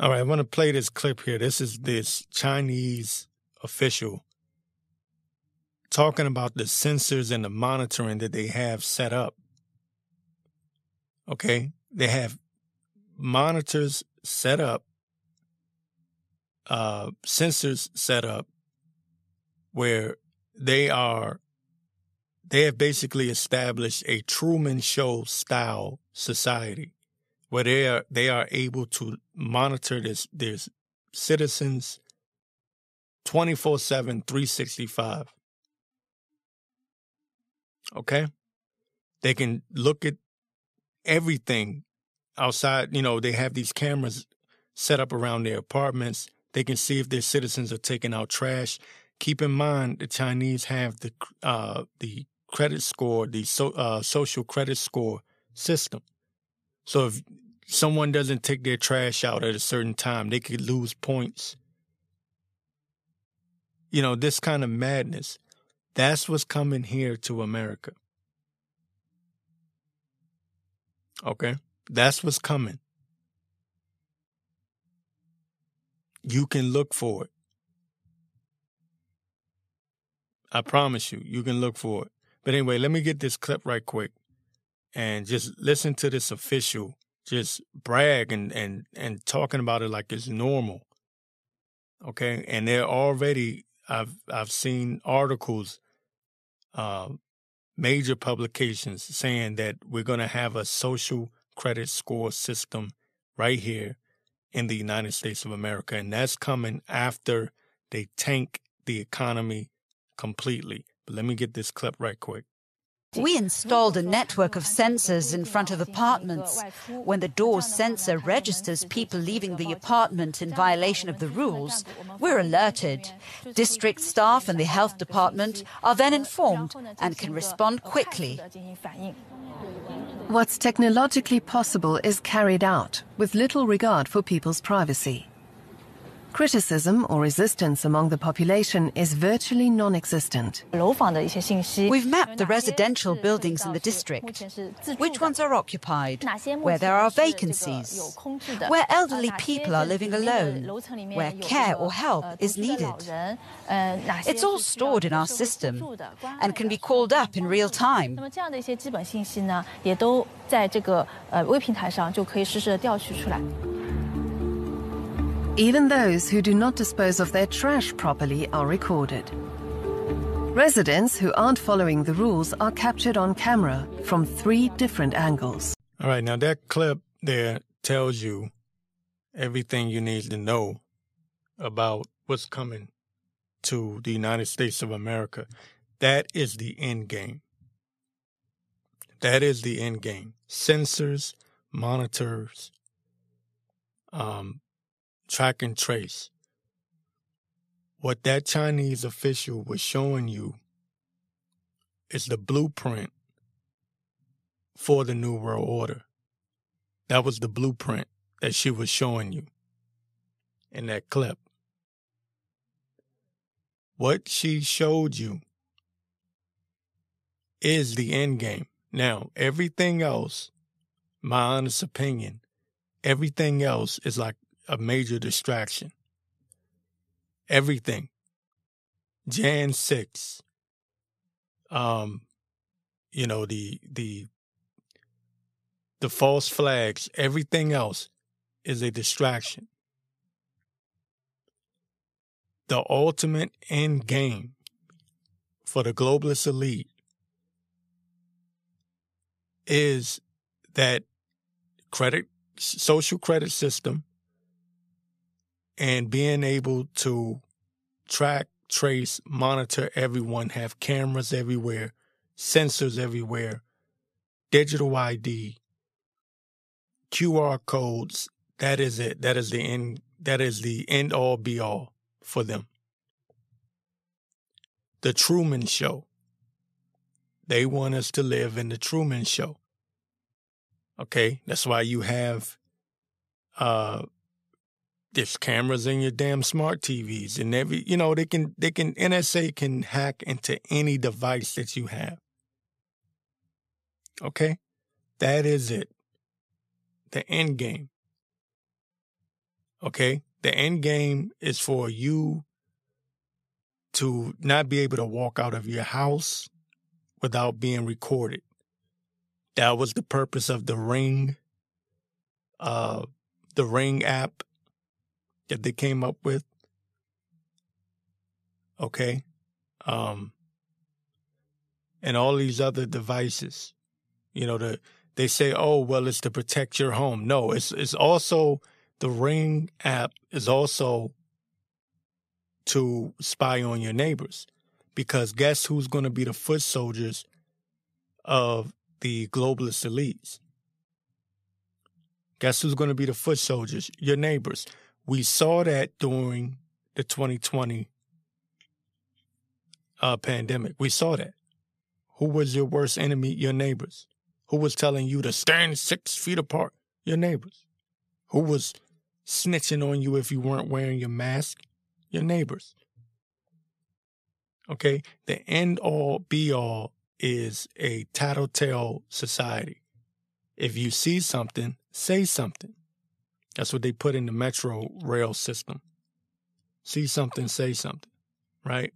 All right, I want to play this clip here. This is this Chinese official talking about the sensors and the monitoring that they have set up. Okay, they have monitors set up, uh, sensors set up where they are, they have basically established a Truman Show style society where they are they are able to monitor this their citizens 24/7 365 okay? They can look at everything outside you know they have these cameras set up around their apartments. They can see if their citizens are taking out trash. Keep in mind the chinese have the uh the credit score the so, uh, social credit score system so if someone doesn't take their trash out at a certain time, they could lose points. You know, this kind of madness. That's what's coming here to America. Okay? That's what's coming. You can look for it. I promise you, you can look for it. But anyway, let me get this clip right quick and just listen to this official just brag and and and talking about it like it's normal. Okay, and they're already I've I've seen articles, uh, major publications saying that we're going to have a social credit score system right here in the United States of America, and that's coming after they tank the economy completely. But let me get this clip right quick. We installed a network of sensors in front of apartments. When the door sensor registers people leaving the apartment in violation of the rules, we're alerted. District staff and the health department are then informed and can respond quickly. What's technologically possible is carried out with little regard for people's privacy. Criticism or resistance among the population is virtually non-existent. We've mapped the residential buildings in the district. Which ones are occupied? Where there are vacancies? Where elderly people are living alone? Where care or help is needed? It's all stored in our system and can be called up in real time. Even those who do not dispose of their trash properly are recorded. Residents who aren't following the rules are captured on camera from three different angles. All right, now that clip there tells you everything you need to know about what's coming to the United States of America. That is the end game. That is the end game. Sensors, monitors, um, track and trace. What that Chinese official was showing you is the blueprint for the New World Order. That was the blueprint that she was showing you in that clip. What she showed you is the end game. Now, everything else, my honest opinion, everything else is like a major distraction. Everything. Jan 6. Um, you know, the the the false flags, everything else is a distraction. The ultimate end game for the globalist elite is that credit social credit system and being able to track, trace, monitor everyone, have cameras everywhere, sensors everywhere, digital ID, QR codes. That is it. That is the end. That is the end all be all for them. The Truman Show. They want us to live in the Truman Show. Okay, that's why you have uh, there's cameras in your damn smart TVs and every you know they can they can NSA can hack into any device that you have. Okay? That is it. The end game. Okay? The end game is for you to not be able to walk out of your house without being recorded. That was the purpose of the Ring, uh, the Ring app that they came up with. Okay. Um, and all these other devices. You know, the they say, oh, well, it's to protect your home. No, it's it's also the Ring app is also to spy on your neighbors. Because guess who's going to be the foot soldiers of the globalist elites? Guess who's going to be the foot soldiers? Your neighbors. We saw that during the 2020 uh, pandemic. We saw that. Who was your worst enemy? Your neighbors. Who was telling you to stand six feet apart? Your neighbors. Who was snitching on you if you weren't wearing your mask? Your neighbors. Okay? The end all be all is a tattletale society. If you see something, say something. That's what they put in the metro rail system. See something, say something, right?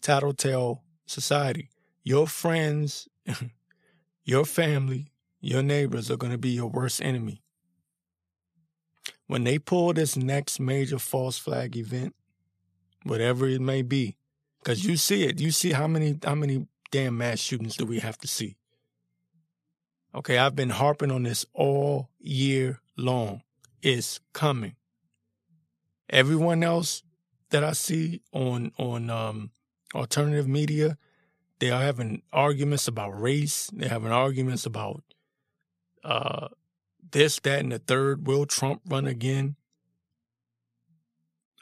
Tattletale society. Your friends, your family, your neighbors are going to be your worst enemy. When they pull this next major false flag event, whatever it may be, because you see it, you see how many how many damn mass shootings do we have to see? Okay, I've been harping on this all year long. It's coming. Everyone else that I see on on um, alternative media, they are having arguments about race. They're having arguments about uh, this, that, and the third. Will Trump run again?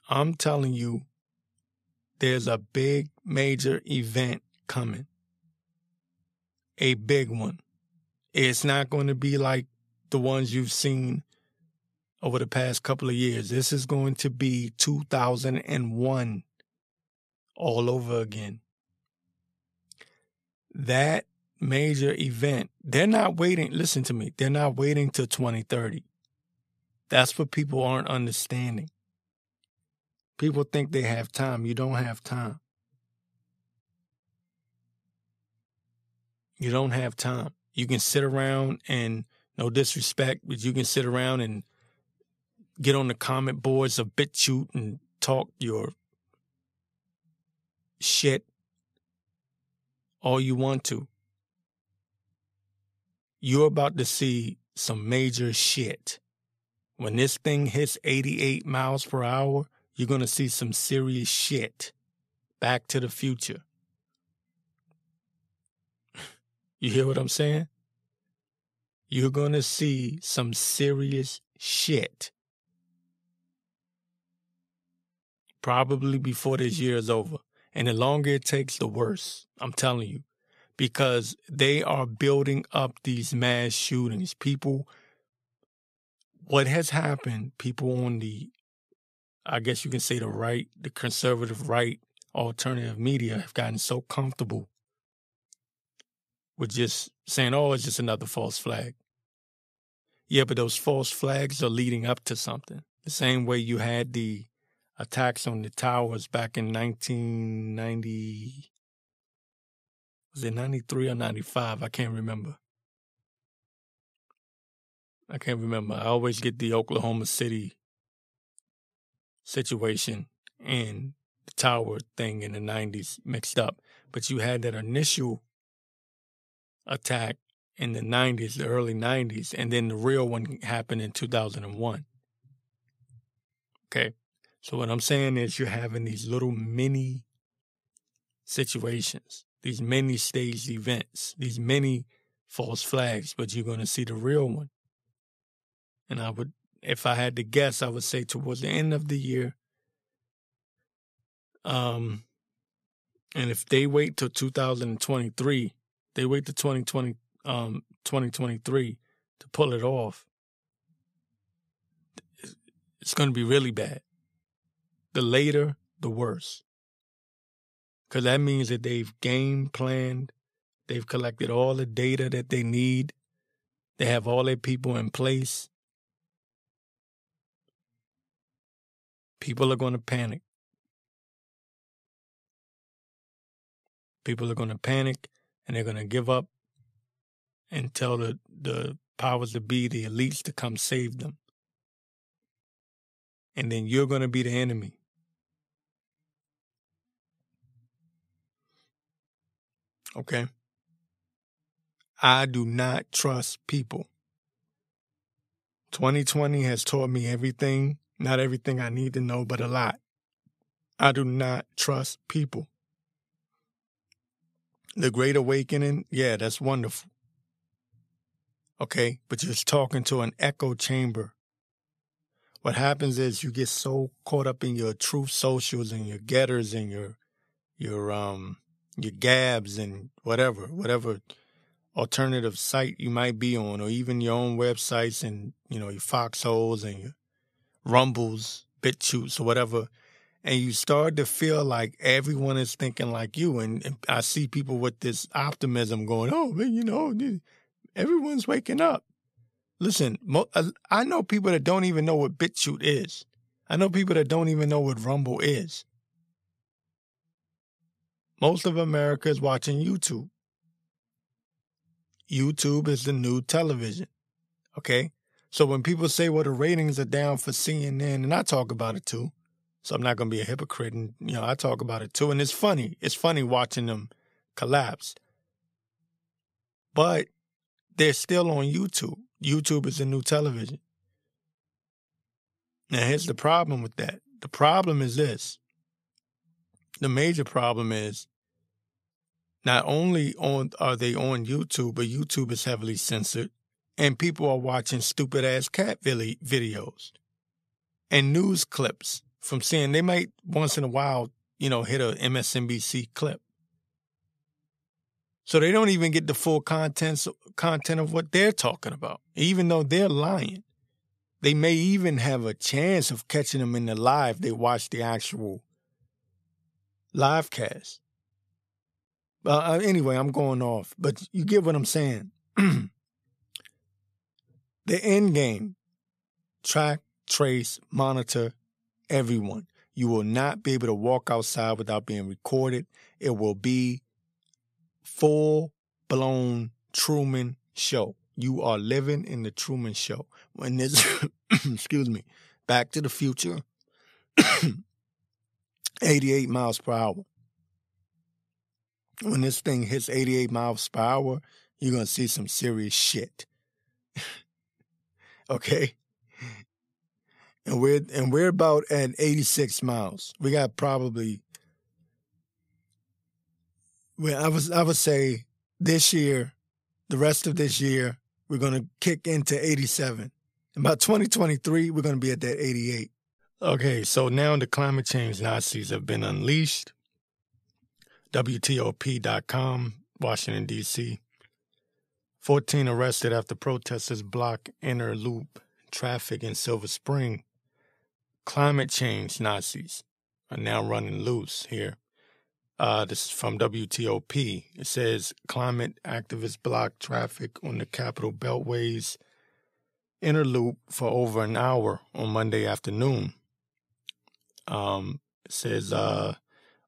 I'm telling you, there's a big major event coming. A big one. It's not going to be like the ones you've seen over the past couple of years. This is going to be 2001 all over again. That major event, they're not waiting. Listen to me. They're not waiting till 2030. That's what people aren't understanding. People think they have time. You don't have time. You don't have time. You can sit around and, no disrespect, but you can sit around and get on the comment boards of BitChute and talk your shit all you want to. You're about to see some major shit. When this thing hits 88 miles per hour, you're going to see some serious shit. Back to the future. you hear what I'm saying? You're going to see some serious shit. Probably before this year is over. And the longer it takes, the worse. I'm telling you. Because they are building up these mass shootings. People, what has happened, people on the I guess you can say the right, the conservative right, alternative media have gotten so comfortable with just saying, oh, it's just another false flag. Yeah, but those false flags are leading up to something. The same way you had the attacks on the towers back in 1990. Was it 93 or 95? I can't remember. I can't remember. I always get the Oklahoma City situation and the tower thing in the 90s mixed up. But you had that initial attack in the 90s, the early 90s, and then the real one happened in 2001. Okay. So what I'm saying is you're having these little mini situations, these many staged events, these many false flags, but you're going to see the real one. And I would if I had to guess, I would say towards the end of the year. Um, and if they wait till 2023, they wait to 2020, um, 2023 to pull it off. It's going to be really bad. The later, the worse. Because that means that they've game planned, they've collected all the data that they need, they have all their people in place, People are going to panic. People are going to panic and they're going to give up and tell the, the powers to be, the elites, to come save them. And then you're going to be the enemy. Okay? I do not trust people. 2020 has taught me everything, not everything I need to know, but a lot. I do not trust people. The Great Awakening, yeah, that's wonderful. Okay, but you're just talking to an echo chamber. What happens is you get so caught up in your truth socials and your Gettrs and your your um your gabs and whatever, whatever alternative site you might be on, or even your own websites and you know your foxholes and your rumbles, BitChutes, or whatever, and you start to feel like everyone is thinking like you. And, and I see people with this optimism going, "Oh, man, you know, everyone's waking up." Listen, uh, I know people that don't even know what BitChute is. I know people that don't even know what Rumble is. Most of America is watching YouTube. YouTube is the new television. Okay? So when people say, well, the ratings are down for CNN, and I talk about it too. So I'm not going to be a hypocrite. And, you know, I talk about it too. And it's funny. It's funny watching them collapse. But they're still on YouTube. YouTube is the new television. Now, here's the problem with that. The problem is this. The major problem is not only on are they on YouTube, but YouTube is heavily censored, and people are watching stupid ass cat videos and news clips from CNN. They might once in a while, you know, hit a MSNBC clip. So they don't even get the full contents content of what they're talking about, even though they're lying. They may even have a chance of catching them in the live. They watch the actual live cast. Uh, anyway, I'm going off, but you get what I'm saying. the end game track, trace, monitor everyone. You will not be able to walk outside without being recorded. It will be full blown Truman Show. You are living in the Truman Show. When this, excuse me, Back to the Future, 88 miles per hour when this thing hits 88 miles per hour, you're going to see some serious shit. okay? And we're and we're about at 86 miles. We got probably well, I was I would say this year, the rest of this year, we're gonna kick into 87. And by 2023, we're gonna be at that 88. Okay, so now the climate change Nazis have been unleashed. WTOP.com, Washington, D.C. 14 arrested after protesters block inner loop traffic in Silver Spring. Climate change Nazis are now running loose here. Uh, this is from WTOP. It says climate activists block traffic on the Capital Beltway's inner loop for over an hour on Monday afternoon. Um, it says uh,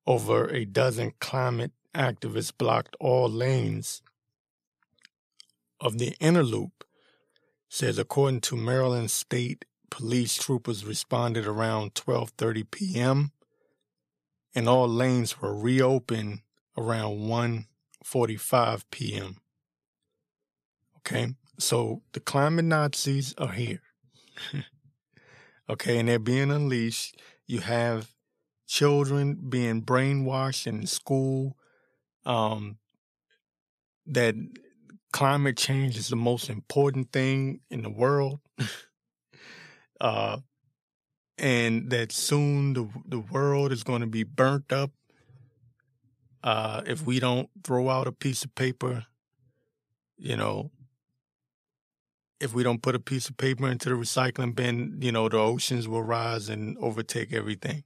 over a dozen climate activists blocked all lanes of the inner loop. Says according to Maryland State Police, troopers responded around 12:30 p.m. and all lanes were reopened around 1:45 p.m. Okay, so the climate Nazis are here. okay, and they're being unleashed. You have children being brainwashed in school, um, that climate change is the most important thing in the world, uh, and that soon the the world is going to be burnt up uh, if we don't throw out a piece of paper, you know. If we don't put a piece of paper into the recycling bin, you know, the oceans will rise and overtake everything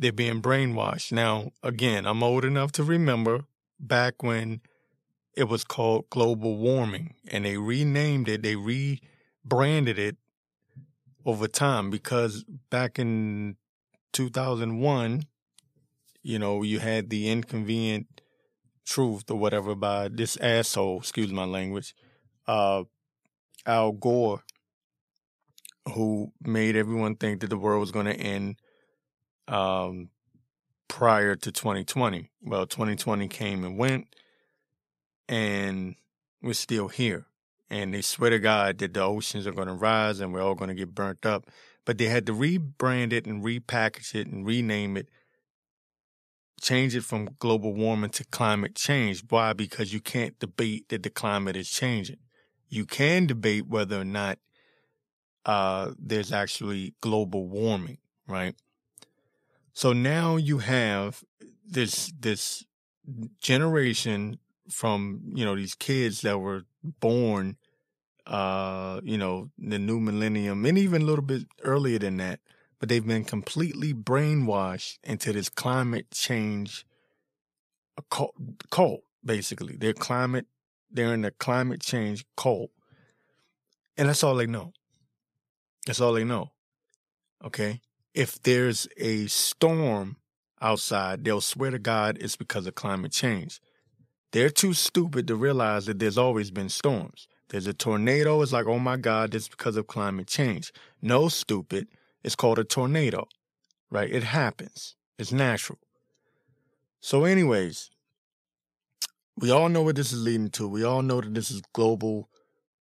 they're being brainwashed. Now, again, I'm old enough to remember back when it was called global warming and they renamed it, they rebranded it over time because back in 2001, you know, you had the inconvenient truth or whatever by this asshole, excuse my language, uh, Al Gore, who made everyone think that the world was going to end um, prior to 2020. Well, 2020 came and went, and we're still here. And they swear to God that the oceans are going to rise and we're all going to get burnt up. But they had to rebrand it and repackage it and rename it, change it from global warming to climate change. Why? Because you can't debate that the climate is changing. You can debate whether or not uh, there's actually global warming, right? So now you have this this generation from you know these kids that were born uh you know the new millennium and even a little bit earlier than that but they've been completely brainwashed into this climate change cult, cult basically. They're climate they're in the climate change cult. And that's all they know. That's all they know okay if there's a storm outside they'll swear to god it's because of climate change they're too stupid to realize that there's always been storms. There's a tornado, it's like, oh my God, it's because of climate change. No, stupid. It's called a tornado, right? It happens. It's natural. So, anyways, we all know what this is leading to. We all know that this is global.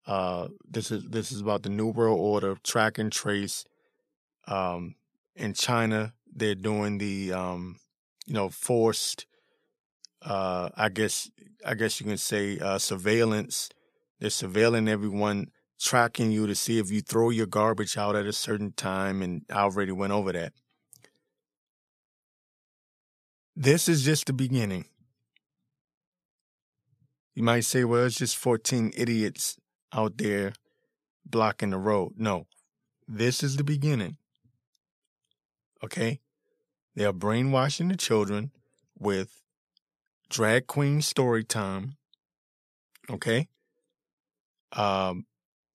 Uh, this is this is about the new world order, track and trace. Um, in China, they're doing the um, you know forced uh, I guess I guess you can say uh, surveillance. They're surveilling everyone, tracking you to see if you throw your garbage out at a certain time, and I already went over that. This is just the beginning. You might say, well, it's just 14 idiots out there blocking the road. No, this is the beginning. Okay? They are brainwashing the children with drag queen story time. Okay. Um,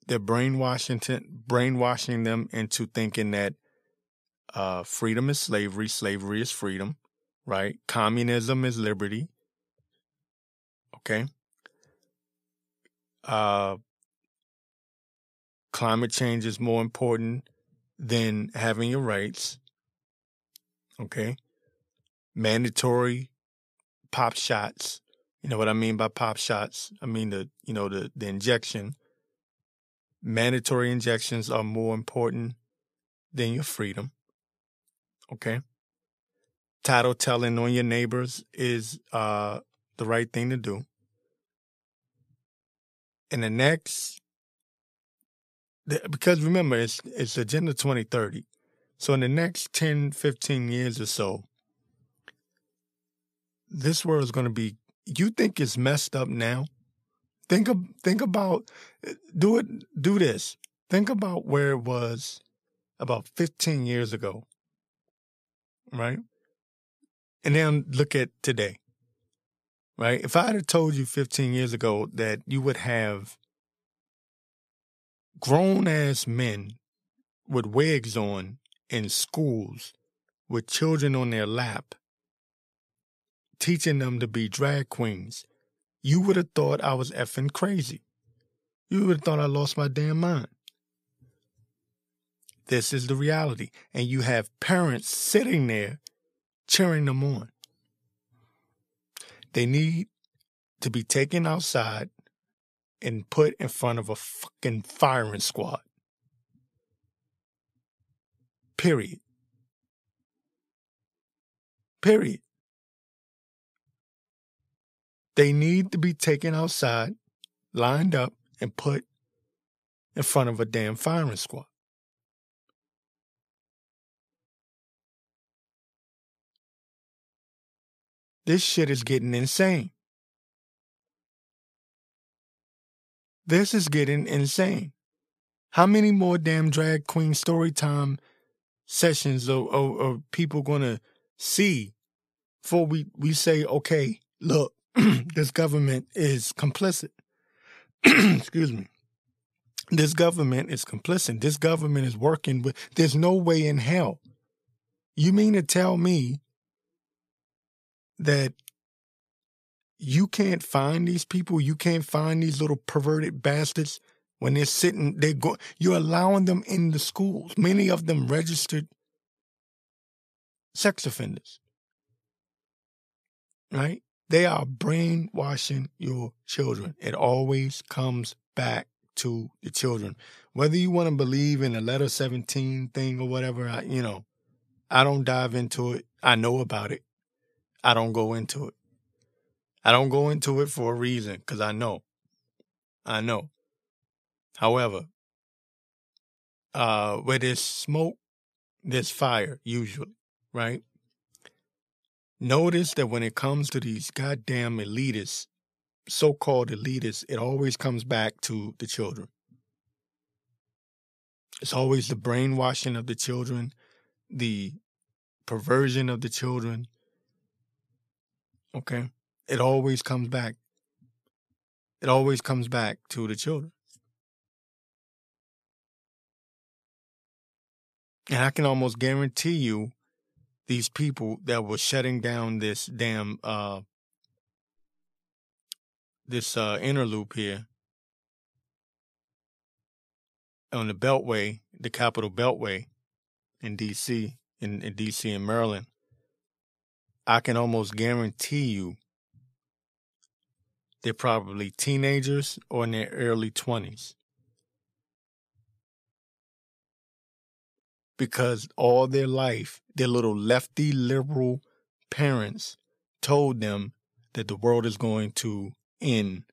they're brainwashing, brainwashing them into thinking that uh, freedom is slavery, slavery is freedom, right? Communism is liberty. Okay. Uh, climate change is more important than having your rights. Okay. Mandatory pop shots. You know what I mean by pop shots? I mean the you know the the injection. Mandatory injections are more important than your freedom. Okay. Title telling on your neighbors is uh the right thing to do. And the next because remember it's it's agenda 2030 so in the next 10 15 years or so this world is going to be you think it's messed up now? Think of, think about do it do this. Think about where it was about 15 years ago right? And then look at today right? If i had told you 15 years ago that you would have grown ass men with wigs on in schools with children on their lap teaching them to be drag queens, you would have thought I was effing crazy. You would have thought I lost my damn mind. This is the reality. And you have parents sitting there cheering them on. They need to be taken outside and put in front of a fucking firing squad. Period. Period. They need to be taken outside, lined up, and put in front of a damn firing squad. This shit is getting insane. This is getting insane. How many more damn drag queen story time sessions of, are, are people gonna see before we, we say, okay, look, this government is complicit. Excuse me. This government is complicit. This government is working with, there's no way in hell. You mean to tell me that you can't find these people? You can't find these little perverted bastards when they're sitting, they're going, you're allowing them in the schools. Many of them registered sex offenders. Right? They are brainwashing your children. It always comes back to the children. Whether you want to believe in the letter 17 thing or whatever, I, you know, I don't dive into it. I know about it. I don't go into it. I don't go into it for a reason because I know. I know. However, uh, where there's smoke, there's fire, usually, right? Notice that when it comes to these goddamn elitists, so called elitists, it always comes back to the children. It's always the brainwashing of the children, the perversion of the children. Okay? It always comes back. It always comes back to the children. And I can almost guarantee you these people that were shutting down this damn uh this uh inner loop here on the beltway the capital beltway in dc in, in dc and maryland i can almost guarantee you they're probably teenagers or in their early 20s because all their life, their little lefty liberal parents told them that the world is going to end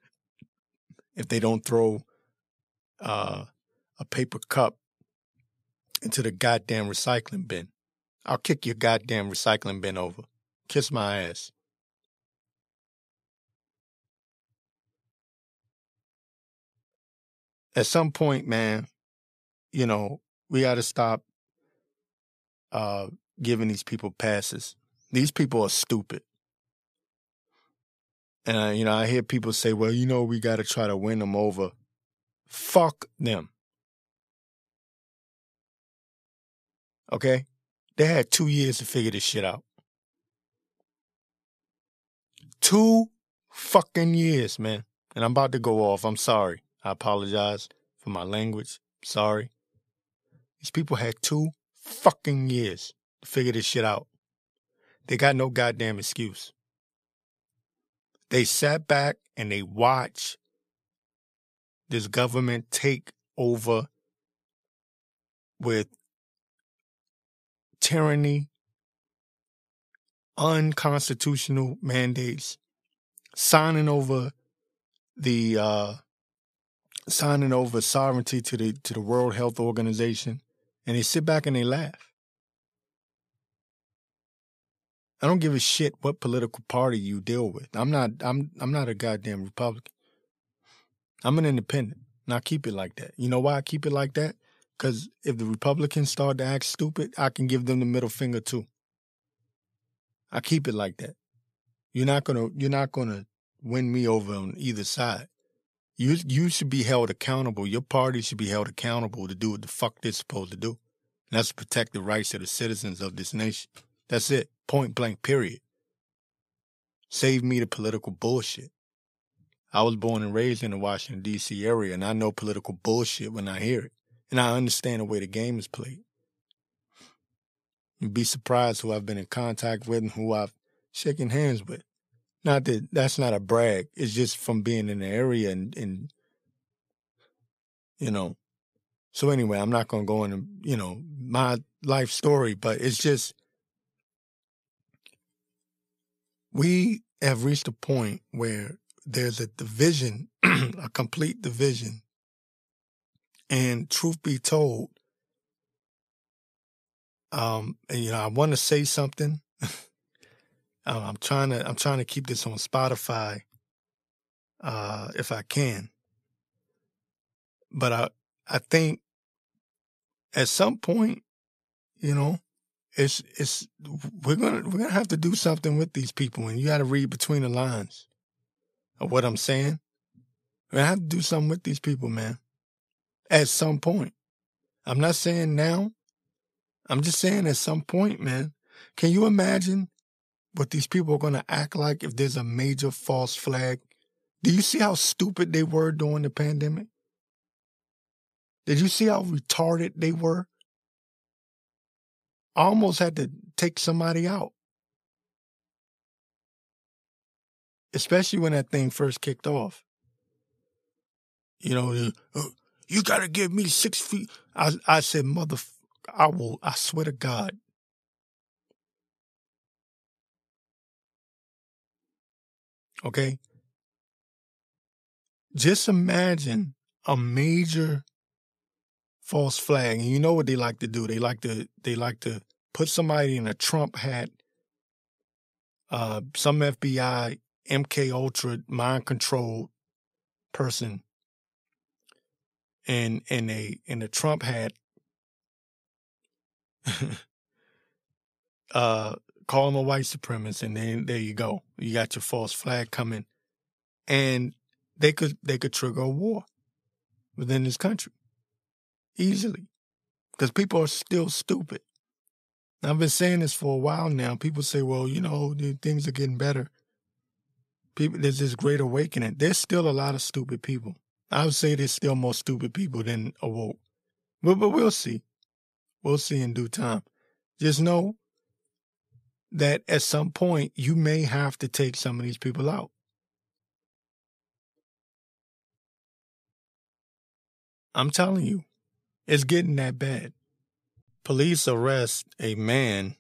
if they don't throw uh, a paper cup into the goddamn recycling bin. I'll kick your goddamn recycling bin over. Kiss my ass. At some point, man, you know, we got to stop uh, giving these people passes. These people are stupid. And, uh, you know, I hear people say, well, you know, we got to try to win them over. Fuck them. Okay? They had two years to figure this shit out. Two fucking years, man. And I'm about to go off. I'm sorry. I apologize for my language. Sorry. These people had two fucking years to figure this shit out. They got no goddamn excuse. They sat back and they watched this government take over with tyranny, unconstitutional mandates, signing over the uh, signing over sovereignty to the to the World Health Organization, and they sit back and they laugh. I don't give a shit what political party you deal with. I'm not I'm I'm not a goddamn Republican. I'm an independent. And I keep it like that. You know why I keep it like that? Because if the Republicans start to act stupid, I can give them the middle finger too. I keep it like that. You're not gonna you're not gonna win me over on either side. You you should be held accountable. Your party should be held accountable to do what the fuck they're supposed to do. And that's protect the rights of the citizens of this nation. That's it. Point blank, period. Save me the political bullshit. I was born and raised in the Washington, D.C. area, and I know political bullshit when I hear it. And I understand the way the game is played. You'd be surprised who I've been in contact with and who I've shaken hands with. Not that that's not a brag. It's just from being in the area and, and you know. So anyway, I'm not going to go into, you know, my life story, but it's just we have reached a point where there's a division, a complete division. And truth be told, um, and, you know, I want to say something um, I'm trying to I'm trying to keep this on Spotify, uh, if I can. But I I think at some point, you know, it's it's we're gonna we're gonna have to do something with these people, and you got to read between the lines of what I'm saying. Gonna have to do something with these people, man. At some point. I'm not saying now. I'm just saying at some point, man. Can you imagine what these people are going to act like if there's a major false flag? Do you see how stupid they were during the pandemic? Did you see how retarded they were? I almost had to take somebody out. Especially when that thing first kicked off. You know, uh, you got to give me six feet. I, I said, mother, I will, I swear to God. Okay. Just imagine a major false flag. And you know what they like to do? They like to they like to put somebody in a Trump hat, uh, some FBI, MK Ultra mind controlled person in in a in a Trump hat uh call him a white supremacist and then there you go. You got your false flag coming. And they could they could trigger a war within this country easily because people are still stupid. I've been saying this for a while now. People say, "Well, you know, things are getting better." People, there's this great awakening. There's still a lot of stupid people. I would say there's still more stupid people than awoke, but but we'll see. We'll see in due time. Just know that at some point you may have to take some of these people out. I'm telling you, it's getting that bad. Police arrest a man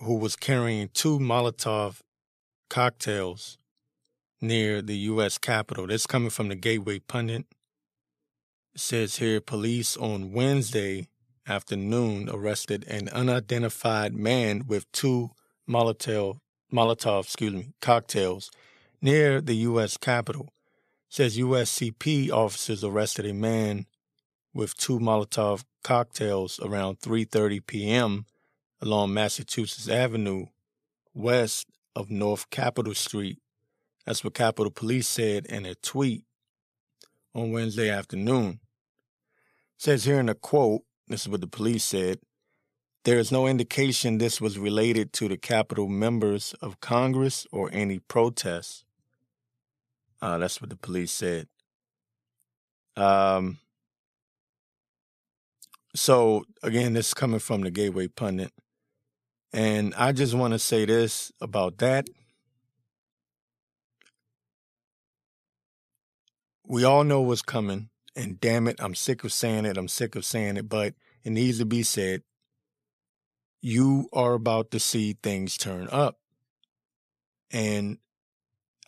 who was carrying two Molotov cocktails near the U.S. Capitol. That's coming from the Gateway Pundit. It says here police on Wednesday afternoon arrested an unidentified man with two Molotov, Molotov excuse me, cocktails near the U.S. Capitol says USCP officers arrested a man with two Molotov cocktails around 3:30 p.m. along Massachusetts Avenue, west of North Capitol Street. That's what Capitol Police said in a tweet on Wednesday afternoon. Says here in a quote, this is what the police said. There is no indication this was related to the Capitol members of Congress or any protests. Uh, that's what the police said. Um, so again, this is coming from the Gateway Pundit. And I just want to say this about that. We all know what's coming. And damn it, I'm sick of saying it. I'm sick of saying it, but it needs to be said. You are about to see things turn up. And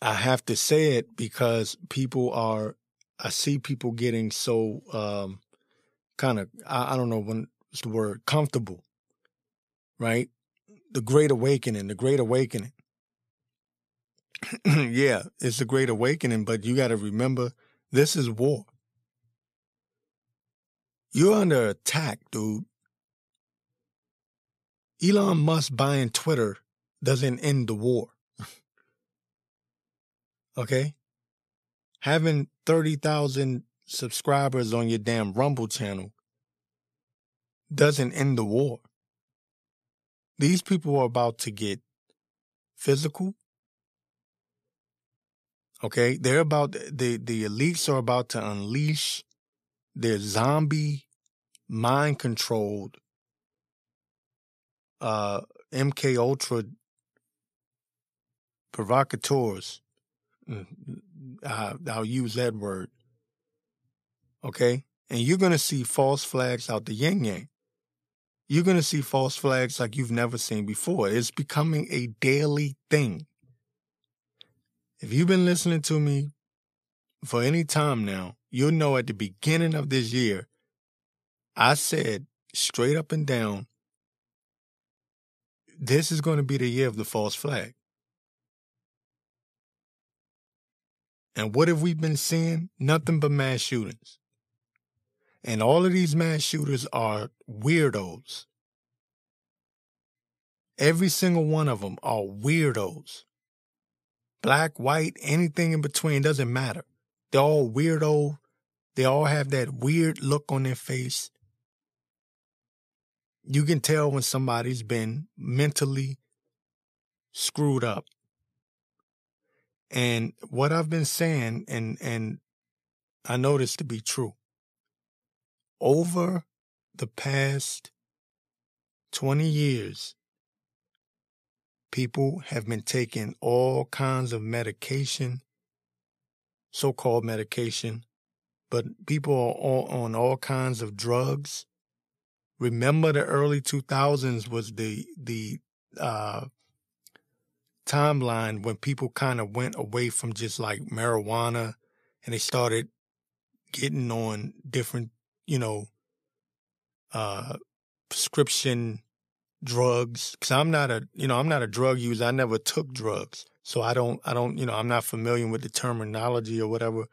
I have to say it because people are, I see people getting so um, kind of, I, I don't know when it's the word, comfortable, right? The Great Awakening, the Great Awakening. yeah, it's the Great Awakening, but you got to remember this is war. You're under attack, dude. Elon Musk buying Twitter doesn't end the war. Okay? Having 30,000 subscribers on your damn Rumble channel doesn't end the war. These people are about to get physical. Okay? They're about, the, the elites are about to unleash their zombie, mind controlled, uh, MK Ultra provocateurs uh, I'll use that word. Okay? And you're going to see false flags out the yin yang. You're going to see false flags like you've never seen before. It's becoming a daily thing. If you've been listening to me for any time now, you'll know at the beginning of this year, I said straight up and down, this is going to be the year of the false flag. And what have we been seeing? Nothing but mass shootings. And all of these mass shooters are weirdos. Every single one of them are weirdos. Black, white, anything in between doesn't matter. They're all weirdo, They all have that weird look on their face. You can tell when somebody's been mentally screwed up. And what I've been saying, and and I know this to be true. Over the past 20 years, people have been taking all kinds of medication, so called medication, but people are all, on all kinds of drugs. Remember the early 2000s was the, the, uh, timeline when people kind of went away from just like marijuana and they started getting on different, you know, uh, prescription drugs. Cause I'm not a, you know, I'm not a drug user. I never took drugs. So I don't, I don't, you know, I'm not familiar with the terminology or whatever.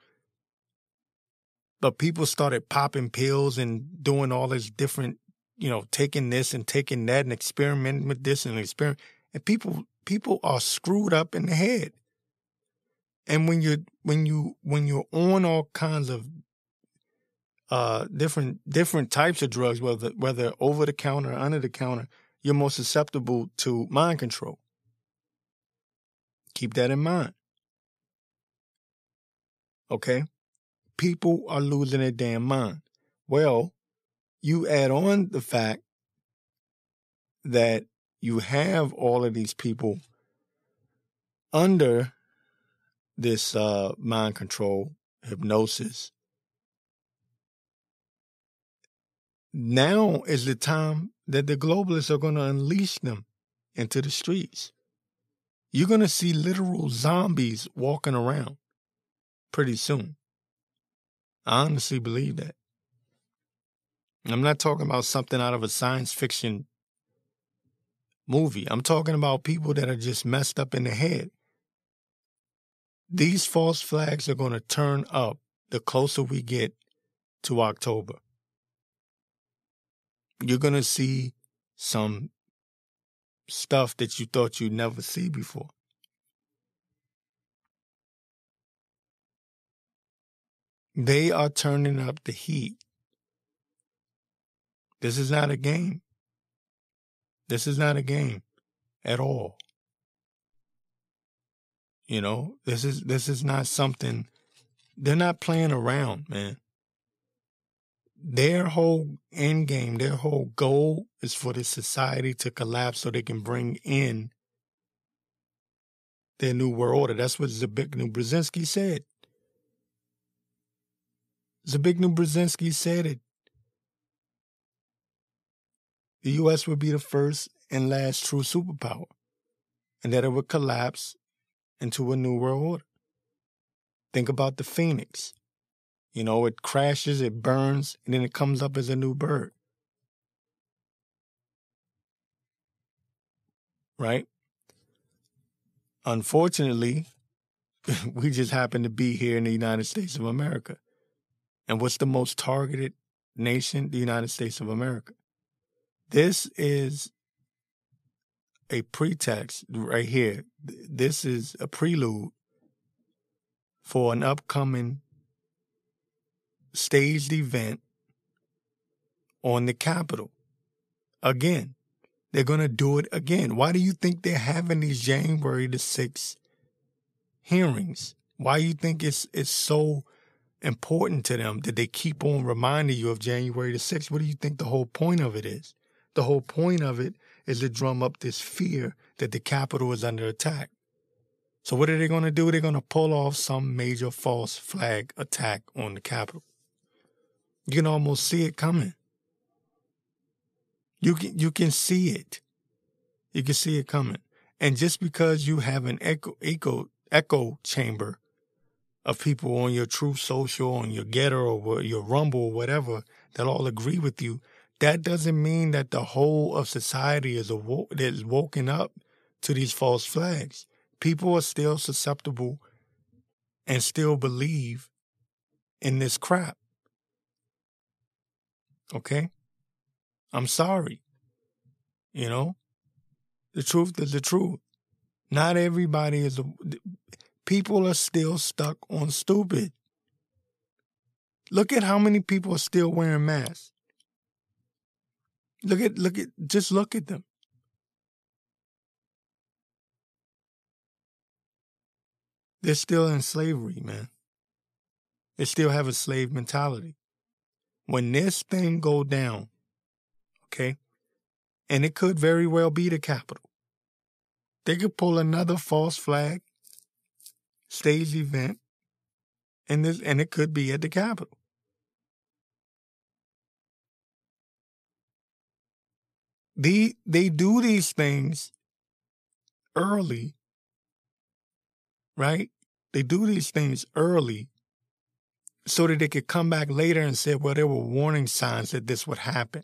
But people started popping pills and doing all this different, you know, taking this and taking that and experimenting with this and experiment. And people people are screwed up in the head. And when you when you when you're on all kinds of uh, different different types of drugs, whether whether over the counter or under the counter, you're more susceptible to mind control. Keep that in mind. Okay? People are losing their damn mind. Well, you add on the fact that you have all of these people under this uh, mind control, hypnosis. Now is the time that the globalists are going to unleash them into the streets. You're going to see literal zombies walking around pretty soon. I honestly believe that. I'm not talking about something out of a science fiction movie. I'm talking about people that are just messed up in the head. These false flags are going to turn up the closer we get to October. You're going to see some stuff that you thought you'd never see before. They are turning up the heat. This is not a game. This is not a game at all. You know, this is this is not something they're not playing around, man. Their whole end game, their whole goal is for the society to collapse so they can bring in their new world order. That's what Zbigniew Brzezinski said. Zbigniew Brzezinski said it. the U.S. would be the first and last true superpower, and that it would collapse into a new world order. Think about the phoenix. You know, it crashes, it burns, and then it comes up as a new bird. Right? Unfortunately, we just happen to be here in the United States of America. And what's the most targeted nation? The United States of America. This is a pretext right here. This is a prelude for an upcoming staged event on the Capitol. Again, they're going to do it again. Why do you think they're having these January the 6th hearings? Why do you think it's it's so important to them that they keep on reminding you of January the 6th? What do you think the whole point of it is? The whole point of it is to drum up this fear that the Capitol is under attack. So what are they going to do? They're going to pull off some major false flag attack on the Capitol. You can almost see it coming. You can you can see it. You can see it coming. And just because you have an echo echo echo chamber of people on your Truth Social, on your Gettr or your Rumble or whatever that all agree with you, that doesn't mean that the whole of society is awo- is woken up to these false flags. People are still susceptible and still believe in this crap. Okay? I'm sorry. You know? The truth is the truth. Not everybody is a, people are still stuck on stupid. Look at how many people are still wearing masks. Look at look at just look at them. They're still in slavery, man. They still have a slave mentality. When this thing go down, okay, and it could very well be the capital. They could pull another false flag, stage event, and this and it could be at the Capitol. The, they do these things early, right? They do these things early so that they could come back later and say, well, there were warning signs that this would happen.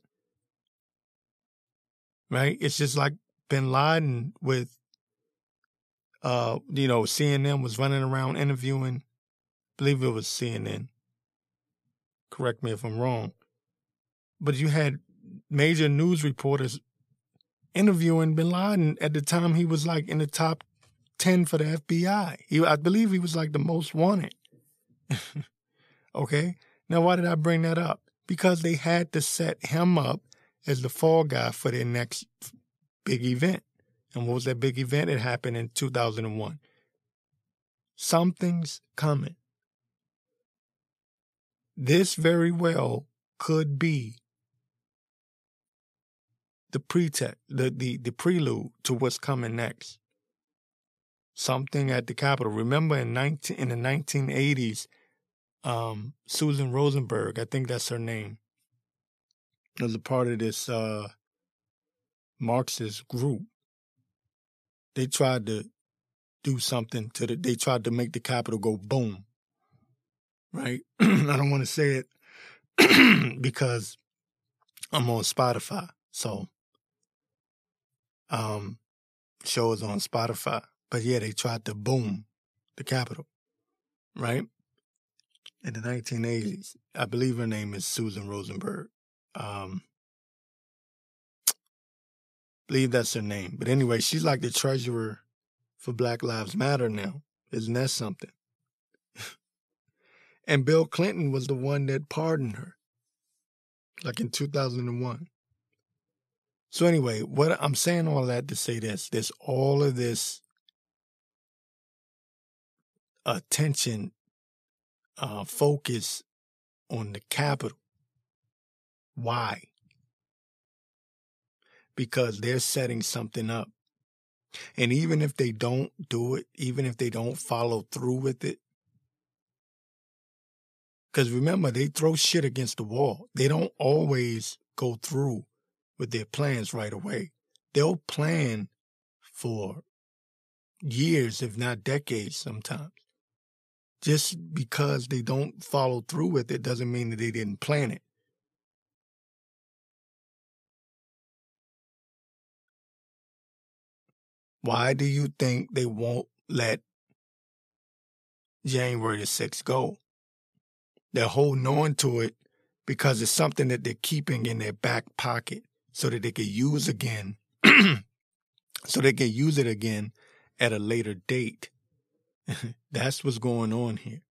Right? It's just like bin Laden with, uh, you know, CNN was running around interviewing, I believe it was CNN. Correct me if I'm wrong. But you had major news reporters interviewing bin Laden at the time he was like in the top 10 for the FBI. He, I believe he was like the most wanted. okay. Now, why did I bring that up? Because they had to set him up as the fall guy for their next big event. And what was that big event? It happened in 2001. Something's coming. This very well could be the pretext, the, the, the prelude to what's coming next. Something at the Capitol. Remember in 19, in the 1980s, um, Susan Rosenberg, I think that's her name, was a part of this uh, Marxist group. They tried to do something to the, they tried to make the Capitol go boom. Right? I don't want to say it because I'm on Spotify. So um, shows on Spotify. But yeah, they tried to boom the Capitol, right? In the 1980s. I believe her name is Susan Rosenberg. Um, believe that's her name. But anyway, she's like the treasurer for Black Lives Matter now. Isn't that something? and Bill Clinton was the one that pardoned her, like in 2001. So anyway, what I'm saying all that to say this, there's all of this attention, uh, focus on the Capitol. Why? Because they're setting something up. And even if they don't do it, even if they don't follow through with it, because remember, they throw shit against the wall. They don't always go through with their plans right away. They'll plan for years, if not decades sometimes. Just because they don't follow through with it doesn't mean that they didn't plan it. Why do you think they won't let January the 6th go? They're holding on to it because it's something that they're keeping in their back pocket so that they can use again, so they can use it again at a later date. That's what's going on here.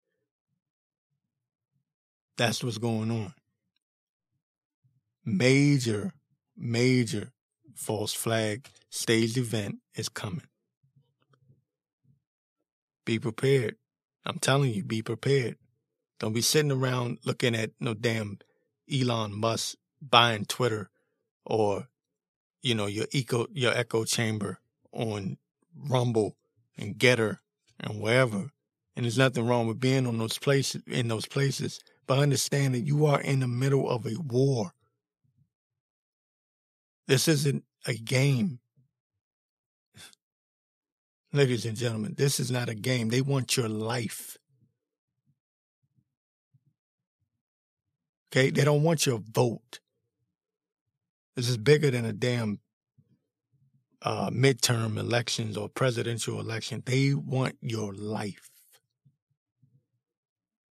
That's what's going on. Major, major false flag staged event is coming. Be prepared. I'm telling you, be prepared. Don't be sitting around looking at no damn Elon Musk buying Twitter or you know your echo your echo chamber on Rumble and Gettr and wherever. And there's nothing wrong with being on those places in those places, but understand that you are in the middle of a war. This isn't a game. Ladies and gentlemen, this is not a game. They want your life. Okay? They don't want your vote. This is bigger than a damn uh, midterm elections or presidential election. They want your life.